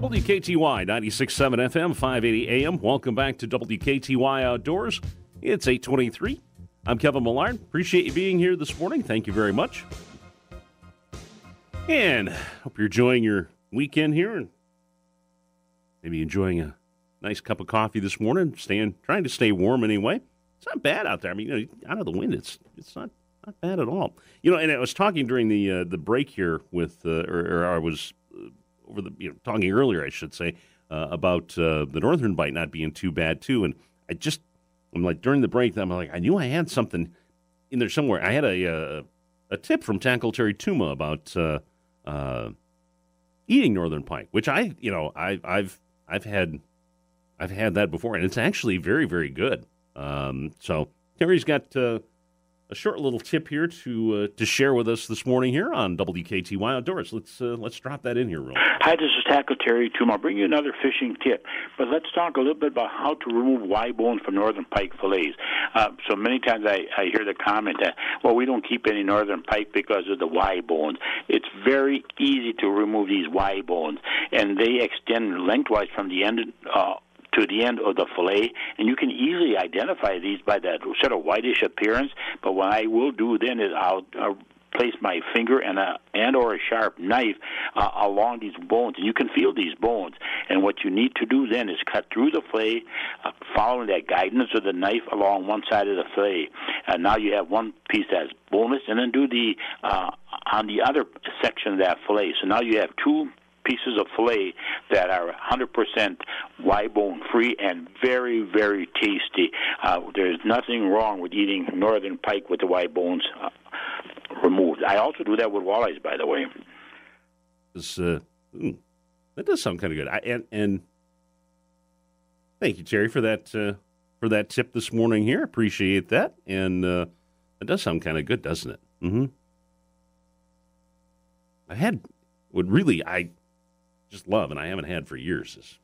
WKTY 96.7 FM, 580 AM. Welcome back to WKTY Outdoors. It's 823. I'm Kevin Millard. Appreciate you being here this morning. Thank you very much. And hope you're enjoying your weekend here and maybe enjoying a nice cup of coffee this morning. Staying, trying to stay warm anyway. It's not bad out there. I mean, you know, out of the wind, it's it's not not bad at all. You know, and I was talking during the uh, the break here with, uh, or, or, I was over the you know talking earlier, I should say, uh, about uh, the northern bite not being too bad too. And I just I'm like during the break, I'm like I knew I had something in there somewhere. I had a a, a tip from Tackle Terry Tuma about uh, eating northern pike, which I you know I I've I've had I've had that before, and it's actually very very good. Um, so Terry's got uh, a short little tip here to uh, to share with us this morning here on WKTY Outdoors. Let's uh, let's drop that in here, real. Quick. Hi, this is Tackle Terry Tuma. I'll bring you another fishing tip, but let's talk a little bit about how to remove Y bones from northern pike fillets. Uh, so many times I, I hear the comment that well we don't keep any northern pike because of the Y bones. It's very easy to remove these Y bones, and they extend lengthwise from the end. Uh, to the end of the fillet, and you can easily identify these by that sort of whitish appearance. But what I will do then is I'll uh, place my finger and a and or a sharp knife uh, along these bones, and you can feel these bones. And what you need to do then is cut through the fillet, uh, following that guidance of the knife along one side of the fillet. And now you have one piece that's boneless, and then do the uh, on the other section of that fillet. So now you have two pieces of fillet that are 100% Y bone free and very, very tasty. Uh, there's nothing wrong with eating northern pike with the Y bones uh, removed. I also do that with walleyes, by the way. This, uh, mm, that does sound kind of good. I, and, and thank you, Terry, for that uh, for that tip this morning. Here, appreciate that. And uh, it does sound kind of good, doesn't it? Mm-hmm. I had would really I just love, and I haven't had for years, is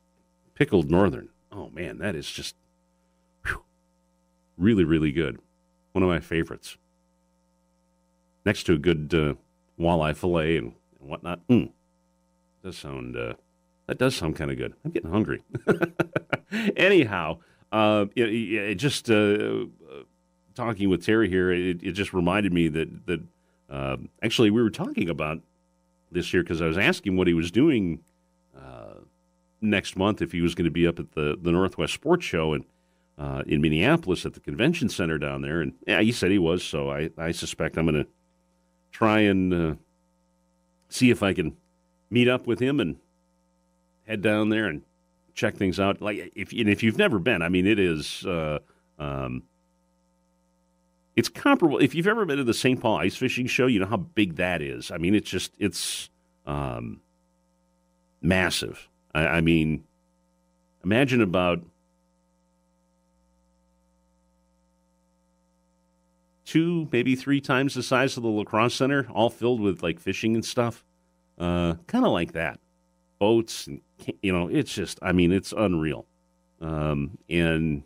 pickled northern. Oh man, that is just whew, really, really good. One of my favorites. Next to a good uh, walleye fillet and, and whatnot. Mm. Does sound uh, that does sound kind of good. I'm getting hungry. Anyhow, uh, it, it just uh, talking with Terry here, it, it, just reminded me that that uh, actually we were talking about this year because I was asking what he was doing next month if he was going to be up at the, the Northwest Sports Show and uh, in Minneapolis at the convention center down there. And yeah, he said he was, so I, I suspect I'm going to try and uh, see if I can meet up with him and head down there and check things out. Like if and if you've never been, I mean, it is. Uh, um, it's comparable. If you've ever been to the St. Paul Ice Fishing Show, you know how big that is. I mean, it's just it's um, massive. I, I mean, imagine about two, maybe three times the size of the La Crosse Center, all filled with like fishing and stuff. Uh, kind of like that. Boats and you know, it's just, I mean, it's unreal, um, and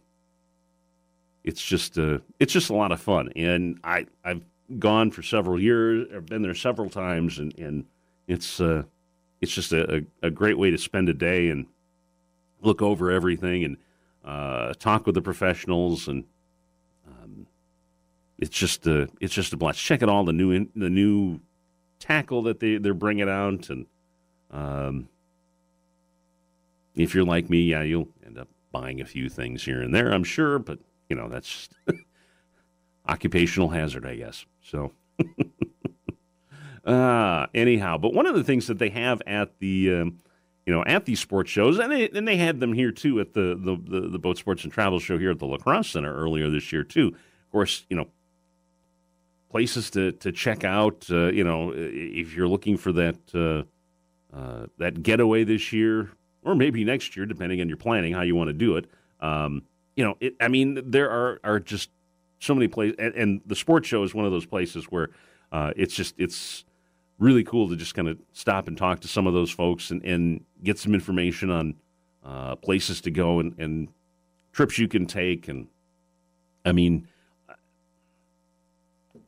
it's just, uh, it's just a lot of fun. And I, I've gone for several years. I've been there several times, and and it's, uh, it's just a, a, great way to spend a day and look over everything and uh, talk with the professionals and um, it's just a it's just a blast. Check out all the new in, the new tackle that they they're bringing out and um, if you're like me, yeah, you'll end up buying a few things here and there, I'm sure, but you know that's occupational hazard, I guess. So. Uh, anyhow, but one of the things that they have at the um, you know at these sports shows, and they, and they had them here too at the, the the, the boat sports and travel show here at the La Crosse Center earlier this year too. Of course, you know places to to check out. Uh, you know if you're looking for that uh, uh, that getaway this year or maybe next year, depending on your planning, how you want to do it. Um, you know, it, I mean, there are are just so many places, and, and, the sports show is one of those places where uh, it's just it's really cool to just kind of stop and talk to some of those folks and, and get some information on uh, places to go and, and, trips you can take. And I mean,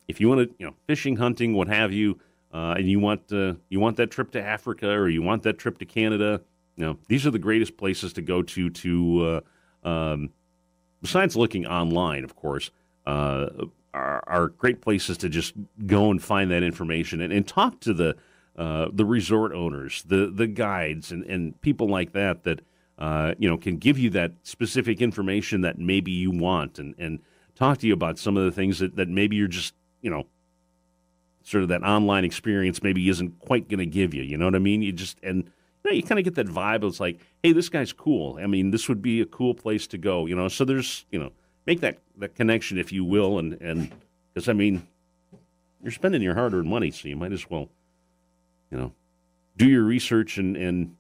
if you want to, you know, fishing, hunting, what have you, uh, and you want uh, you want that trip to Africa or you want that trip to Canada, You know, these are the greatest places to go to to uh, um, besides looking online, of course. Are, are, great places to just go and find that information and, and talk to the uh, the resort owners, the the guides, and, and people like that that uh, you know can give you that specific information that maybe you want, and, and talk to you about some of the things that, that maybe you're just you know sort of that online experience maybe isn't quite going to give you. You know what I mean? You just and you, know, you kind of get that vibe. It's like, hey, this guy's cool. I mean, this would be a cool place to go. You know, so there's you know make that that connection if you will, and and because I mean, you're spending your hard earned money, so you might as well you know, do your research and, and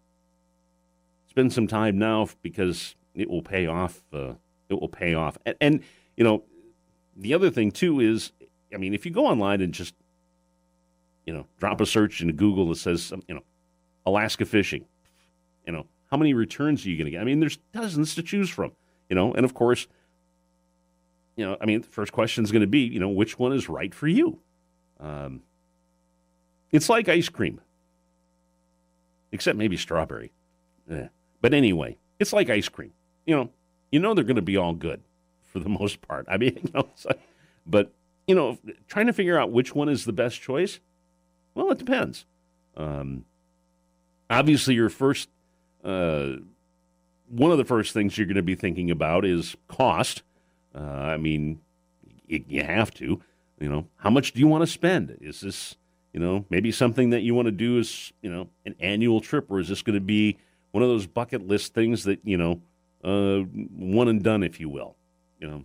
spend some time now because it will pay off. Uh, it will pay off. And, and, you know, the other thing too is, I mean, if you go online and just, you know, drop a search into Google that says, you know, Alaska fishing, you know, how many returns are you going to get? I mean, there's dozens to choose from, you know, and of course, you know, I mean, the first question is going to be, you know, which one is right for you? Um, it's like ice cream, except maybe strawberry. Yeah. But anyway, it's like ice cream. You know, you know they're going to be all good for the most part. I mean, you know, like, but you know, trying to figure out which one is the best choice. Well, it depends. Um, obviously, your first, uh, one of the first things you're going to be thinking about is cost. Uh, I mean, you, have to. You know, how much do you want to spend? Is this you know, maybe something that you want to do is, you know, an annual trip, or is this going to be one of those bucket list things that, you know, uh, one and done, if you will? You know,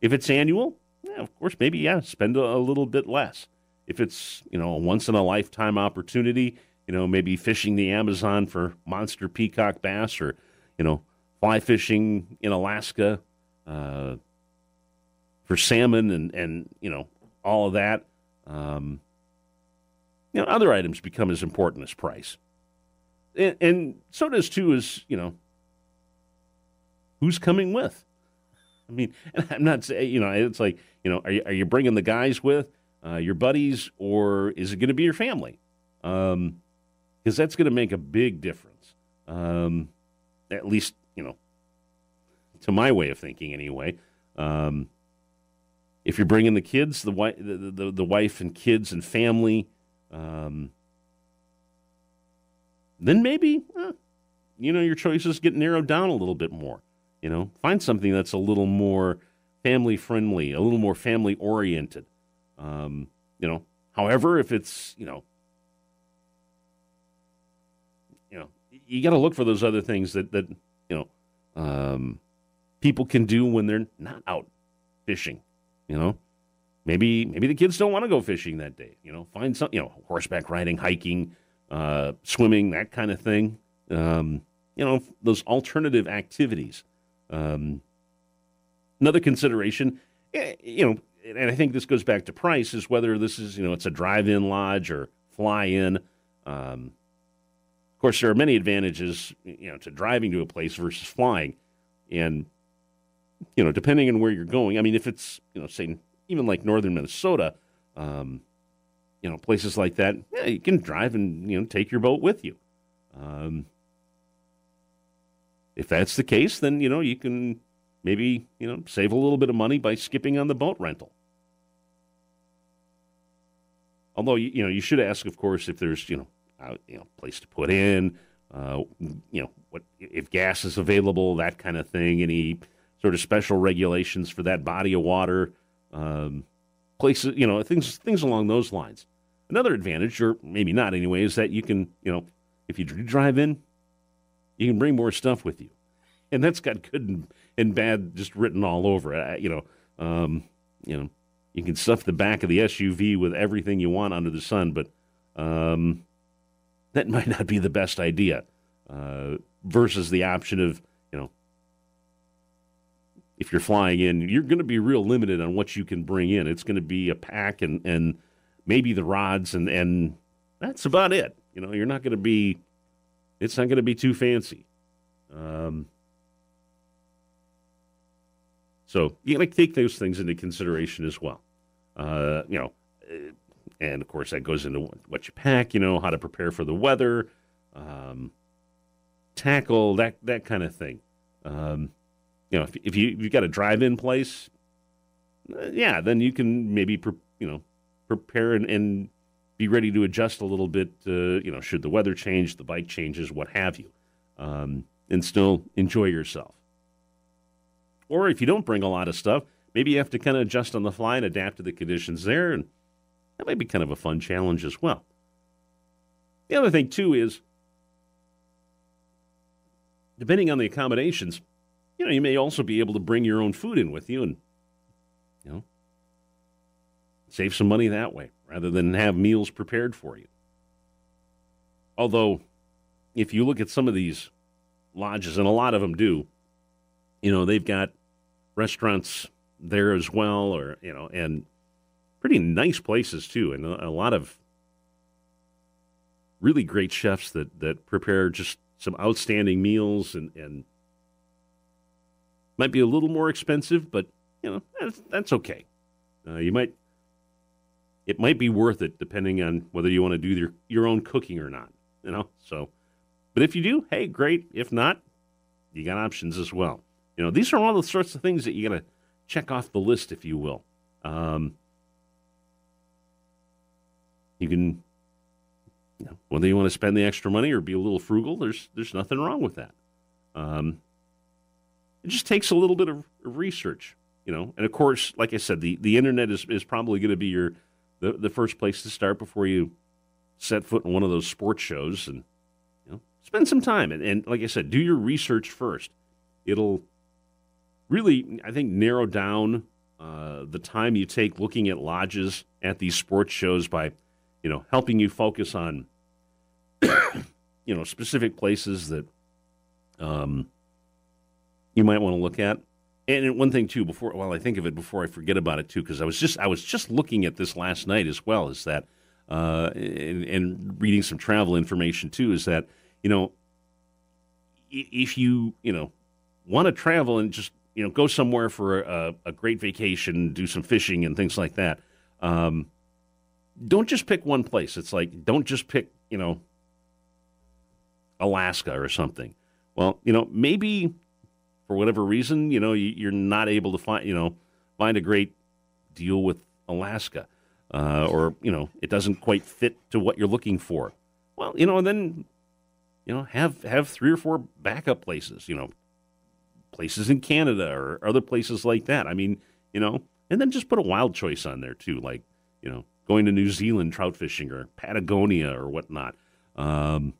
if it's annual, yeah, of course, maybe, yeah, spend a, a little bit less. If it's, you know, a once in a lifetime opportunity, you know, maybe fishing the Amazon for monster peacock bass or, you know, fly fishing in Alaska uh, for salmon and, and, you know, all of that. Um, you know, other items become as important as price. And, and so does, too, is, you know, who's coming with? I mean, I'm not saying, you know, it's like, you know, are you, are you bringing the guys with, uh, your buddies, or is it going to be your family? Because um, that's going to make a big difference. Um, at least, you know, to my way of thinking, anyway. Um, if you're bringing the kids, the, the, the, the wife and kids and family, um, then maybe, eh, you know, your choices get narrowed down a little bit more. You know, find something that's a little more family friendly, a little more family oriented. Um, you know, however, if it's, you know, you know, you got to look for those other things that, that, you know, um, people can do when they're not out fishing, you know? Maybe maybe the kids don't want to go fishing that day. You know, find some you know horseback riding, hiking, uh, swimming, that kind of thing. Um, you know, those alternative activities. Um, another consideration, eh, you know, and I think this goes back to price is whether this is you know it's a drive-in lodge or fly-in. Um, of course, there are many advantages you know to driving to a place versus flying, and you know depending on where you're going. I mean, if it's you know say even like northern Minnesota, um, you know, places like that, yeah, you can drive and you know take your boat with you. Um, if that's the case, then you know you can maybe you know save a little bit of money by skipping on the boat rental. Although you know you should ask, of course, if there's you know a, you know place to put in, uh, you know what if gas is available, that kind of thing. Any sort of special regulations for that body of water um, places, you know, things things along those lines. Another advantage, or maybe not anyway, is that you can, you know, if you drive in, you can bring more stuff with you, and that's got good and, and bad just written all over it. You know, um, you know, you can stuff the back of the SUV with everything you want under the sun, but um, that might not be the best idea. Uh, versus the option of if you're flying in, you're going to be real limited on what you can bring in. It's going to be a pack and, and maybe the rods, and, and that's about it. You know, you're not going to be, it's not going to be too fancy. Um, so you got to take those things into consideration as well. Uh, you know, eh, and of course that goes into what you pack. You know, how to prepare for the weather. Um, tackle, that that kind of thing. Um, you know, if, if you you've got a drive-in place, uh, yeah, then you can maybe pre- you know prepare and, and be ready to adjust a little bit. Uh, you know, should the weather change, the bike changes, what have you, um, and still enjoy yourself. Or if you don't bring a lot of stuff, maybe you have to kind of adjust on the fly and adapt to the conditions there, and that might be kind of a fun challenge as well. The other thing too is, depending on the accommodations, you know, you may also be able to bring your own food in with you, and you know, save some money that way rather than have meals prepared for you. Although, if you look at some of these lodges, and a lot of them do, you know, they've got restaurants there as well, or you know, and pretty nice places too, and a, lot of really great chefs that that prepare just some outstanding meals and and might be a little more expensive, but you know that's, that's okay. Uh, you might it might be worth it depending on whether you want to do your your own cooking or not. You know, so but if you do, hey, great. If not, you got options as well. You know, these are all the sorts of things that you got to check off the list, if you will. Um, you can, you know, whether you want to spend the extra money or be a little frugal, there's there's nothing wrong with that. Um, it just takes a little bit of research, you know. And of course, like I said, the, the internet is, is probably going to be your the, the first place to start before you set foot in one of those sports shows and you know spend some time and, and like I said, do your research first. It'll really, I think, narrow down uh, the time you take looking at lodges at these sports shows by, you know, helping you focus on, you know, specific places that um, you might want to look at. And one thing too, before while I think of it, before I forget about it too, because I was just I was just looking at this last night as well, is that uh, and, and reading some travel information too, is that you know if you you know want to travel and just you know, go somewhere for a, a great vacation, do some fishing and things like that. Um, don't just pick one place. It's like don't just pick, you know, Alaska or something. Well, you know, maybe for whatever reason, you know, you, are not able to find, you know, find a great deal with Alaska, uh, or you know, it doesn't quite fit to what you're looking for. Well, you know, then you know, have have three or four backup places. You know, places in Canada or other places like that. I mean, you know, and then just put a wild choice on there too, like you know, going to New Zealand trout fishing or Patagonia or whatnot. Um,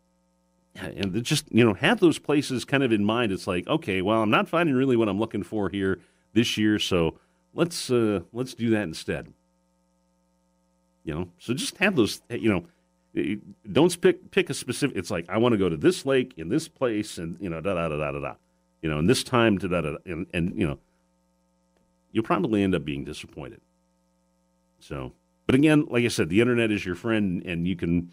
and just you know have those places kind of in mind. It's like okay, well, I'm not finding really what I'm looking for here this year, so let's uh, let's do that instead. You know, so just have those. You know, don't pick pick a specific. It's like I want to go to this lake in this place, and you know, da da da da da da you know, and this time to that, and, and you know, you'll probably end up being disappointed. So, but again, like I said, the internet is your friend, and you can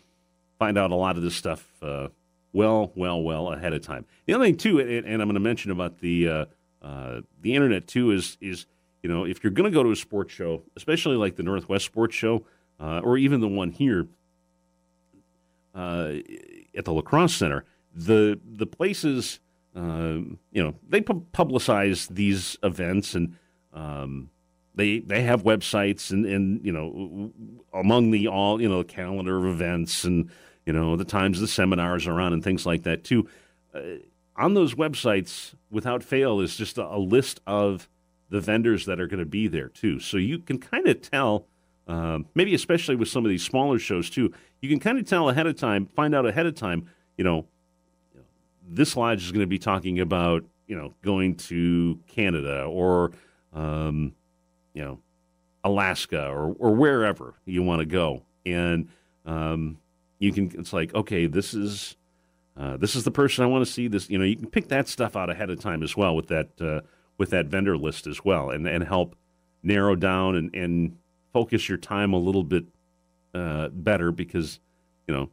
find out a lot of this stuff uh, well, well, well ahead of time. The other thing too, and, I'm going to mention about the uh, uh, the internet too, is is you know if you're going to go to a sports show, especially like the Northwest Sports Show, uh, or even the one here uh, at the La Crosse Center, the the places uh, you know, they pu- publicize these events and um, they they have websites and, and you know among the all you know calendar of events and you know the times the seminars are on and things like that too. Uh, on those websites, without fail, is just a, a list of the vendors that are going to be there too. So you can kind of tell, um, maybe especially with some of these smaller shows too, you can kind of tell ahead of time, find out ahead of time, you know, this lodge is going to be talking about you know going to Canada or um, you know Alaska or or wherever you want to go, and um, you can. It's like okay, this is uh, this is the person I want to see. This you know you can pick that stuff out ahead of time as well with that uh, with that vendor list as well, and and help narrow down and and focus your time a little bit uh, better because you know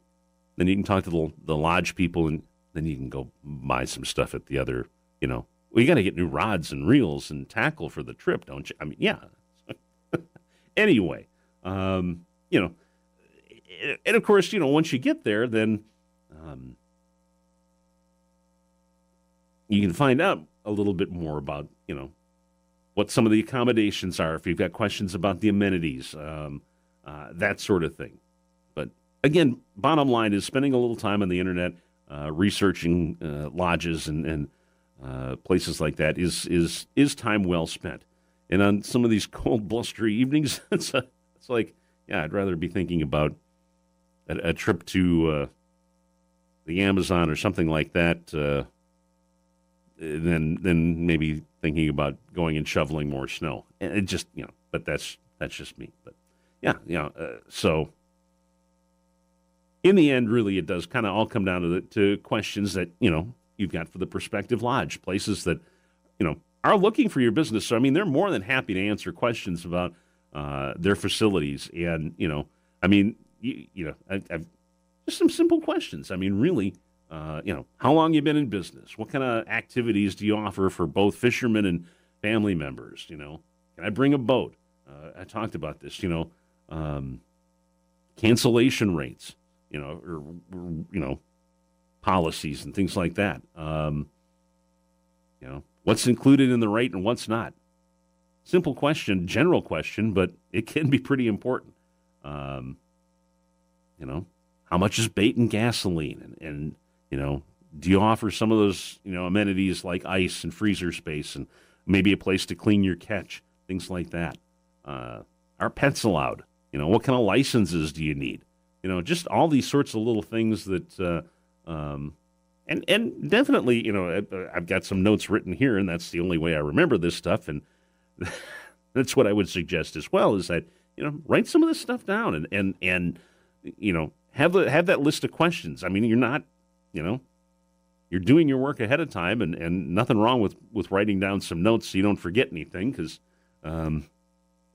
then you can talk to the, the lodge people and then you can go buy some stuff at the other, you know. Well, you got to get new rods and reels and tackle for the trip, don't you? I mean, yeah. anyway, um, you know, and of course, you know, once you get there, then, um, you can find out a little bit more about you know what some of the accommodations are. If you've got questions about the amenities, um, uh, that sort of thing. But again, bottom line is spending a little time on the internet, uh, researching uh, lodges and, and uh, places like that is is is time well spent. And on some of these cold, blustery evenings, it's a, it's like yeah, I'd rather be thinking about a, a trip to uh, the Amazon or something like that uh, than than maybe thinking about going and shoveling more snow. And it just you know, but that's that's just me. But yeah, know, uh, so in the end, really, it does kind of all come down to the, to questions that you know you've got for the prospective lodge, places that you know are looking for your business. So I mean, they're more than happy to answer questions about uh, their facilities, and you know, I mean, you, you know, I, I've just some simple questions. I mean, really, uh, you know, how long you been in business? What kind of activities do you offer for both fishermen and family members? You know, can I bring a boat? Uh, I talked about this. You know, um, cancellation rates. You know, or, or, you know, policies and things like that. Um, you know, what's included in the rate and what's not. Simple question, general question, but it can be pretty important. Um, you know, how much is bait and gasoline? And, and, you know, do you offer some of those, you know, amenities like ice and freezer space and maybe a place to clean your catch, things like that? Uh, are pets allowed? You know, what kind of licenses do you need? You know, just all these sorts of little things that, uh, um, and and definitely, you know, I've got some notes written here, and that's the only way I remember this stuff, and that's what I would suggest as well is that you know write some of this stuff down and and and you know have the, have that list of questions. I mean, you're not you know you're doing your work ahead of time, and, and nothing wrong with with writing down some notes so you don't forget anything. Because um,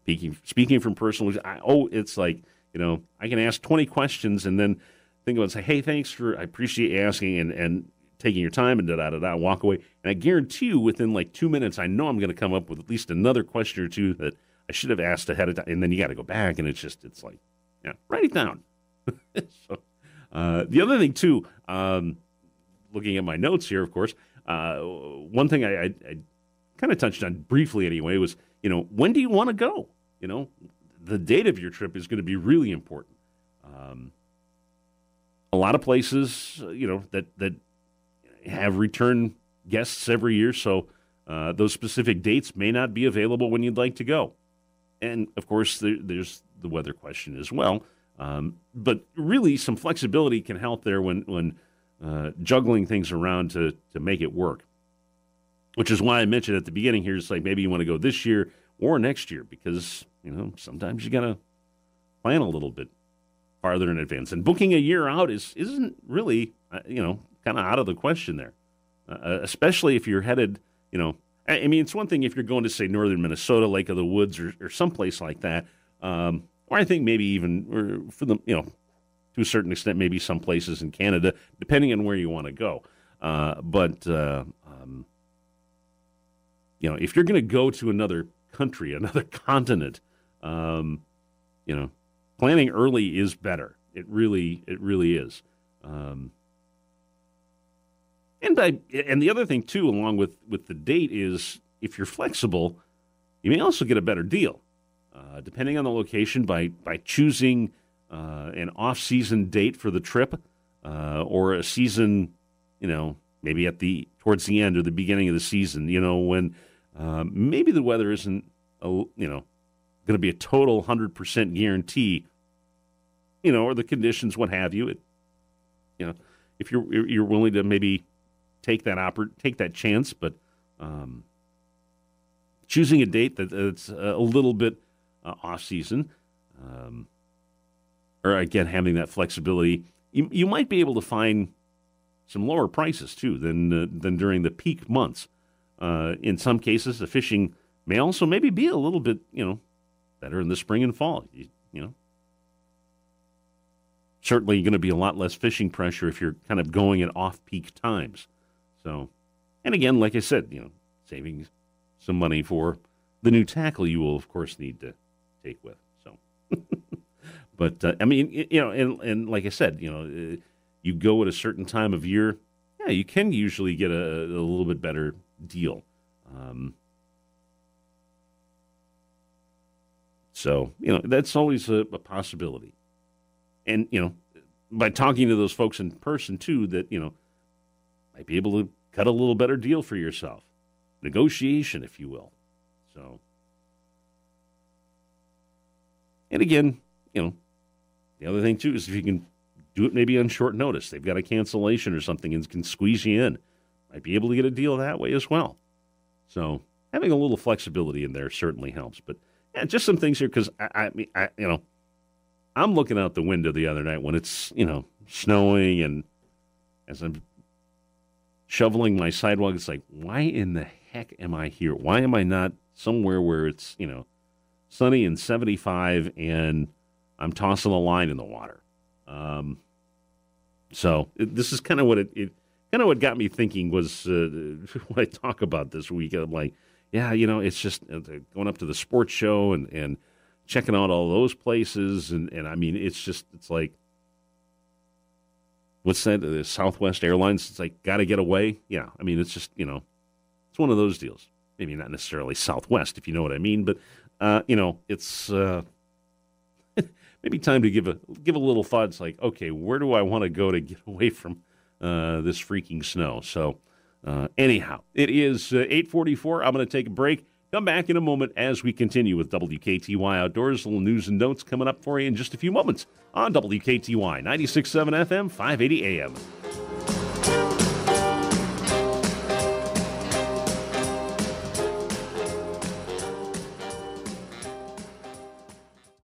speaking speaking from personal, I, oh, it's like you know I can ask 20 questions and then think about and say, hey, thanks for I appreciate you asking and and taking your time and da da da da walk away. And I guarantee you, within like two minutes, I know I'm going to come up with at least another question or two that I should have asked ahead of time. And then you got to go back, and it's just it's like, yeah, write it down. so, uh, the other thing too, um, looking at my notes here, of course, uh, one thing I, I, I kind of touched on briefly anyway was, you know, when do you want to go? You know, the date of your trip is going to be really important. Um, a lot of places, you know, that that have return guests every year, so uh, those specific dates may not be available when you'd like to go. And of course, there, there's the weather question as well. Um, but really, some flexibility can help there when when uh, juggling things around to to make it work. Which is why I mentioned at the beginning here, it's like maybe you want to go this year or next year because you know sometimes you got to plan a little bit farther in advance. And booking a year out is isn't really uh, you know kind of out of the question there, uh, uh, especially if you're headed, you know. I, I, mean, it's one thing if you're going to say northern Minnesota, Lake of the Woods, or, or someplace like that, um, or I think maybe even or for the you know to a certain extent maybe some places in Canada, depending on where you want to go. Uh, but uh, um, you know, if you're going to go to another country, another continent, um, you know, planning early is better. It really, it really is. Um, and I, and the other thing too, along with with the date, is if you're flexible, you may also get a better deal, uh, depending on the location by by choosing uh, an off-season date for the trip uh, or a season, you know, maybe at the towards the end or the beginning of the season. You know, when um, maybe the weather isn't, a, you know, going to be a total hundred percent guarantee. You know, or the conditions, what have you. It, you know, if you're you're willing to maybe take that oppor- take that chance, but um, choosing a date that, that's a little bit uh, off season, um, or again having that flexibility, you, you might be able to find some lower prices too than uh, than during the peak months. Uh, in some cases, the fishing may also maybe be a little bit you know better in the spring and fall. You, you know, certainly going to be a lot less fishing pressure if you're kind of going at off peak times. So, and again, like I said, you know, saving some money for the new tackle you will, of course, need to with. So, but uh, I mean, you know, and and like I said, you know, uh, you go at a certain time of year. Yeah, yeah, you can usually get a, a little bit better deal. Um, so, you know, that's always a, a possibility. And, you know, by talking to those folks in person too, that, you know, might be able to cut a little better deal for yourself. Negotiation, if you will. So, and again, you know, the other thing too is if you can do it maybe on short notice, they've got a cancellation or something and can squeeze you in, might be able to get a deal that way as well. So having a little flexibility in there certainly helps. But yeah, just some things here because I, I mean, I, you know, I'm looking out the window the other night when it's you know snowing and as I'm shoveling my sidewalk, it's like, why in the heck am I here? Why am I not somewhere where it's you know sunny and 75 and I'm tossing a line in the water? Um, so it, this is kind of what it, it kind of what got me thinking was uh, what I talk about this week. I'm like, yeah, you know, it's just uh, going up to the sports show and and checking out all those places, and and I mean, it's just it's like. What's that? The Southwest Airlines. It's like got to get away. Yeah, I mean, it's just you know, it's one of those deals. Maybe not necessarily Southwest, if you know what I mean, but uh, you know, it's uh, maybe time to give a give a little thought. It's like, okay, where do I want to go to get away from uh, this freaking snow? So, uh, anyhow, it is uh, eight forty four. I'm going to take a break. Come back in a moment as we continue with WKTY Outdoors. Little news and notes coming up for you in just a few moments on WKTY 96.7 FM, 580 AM.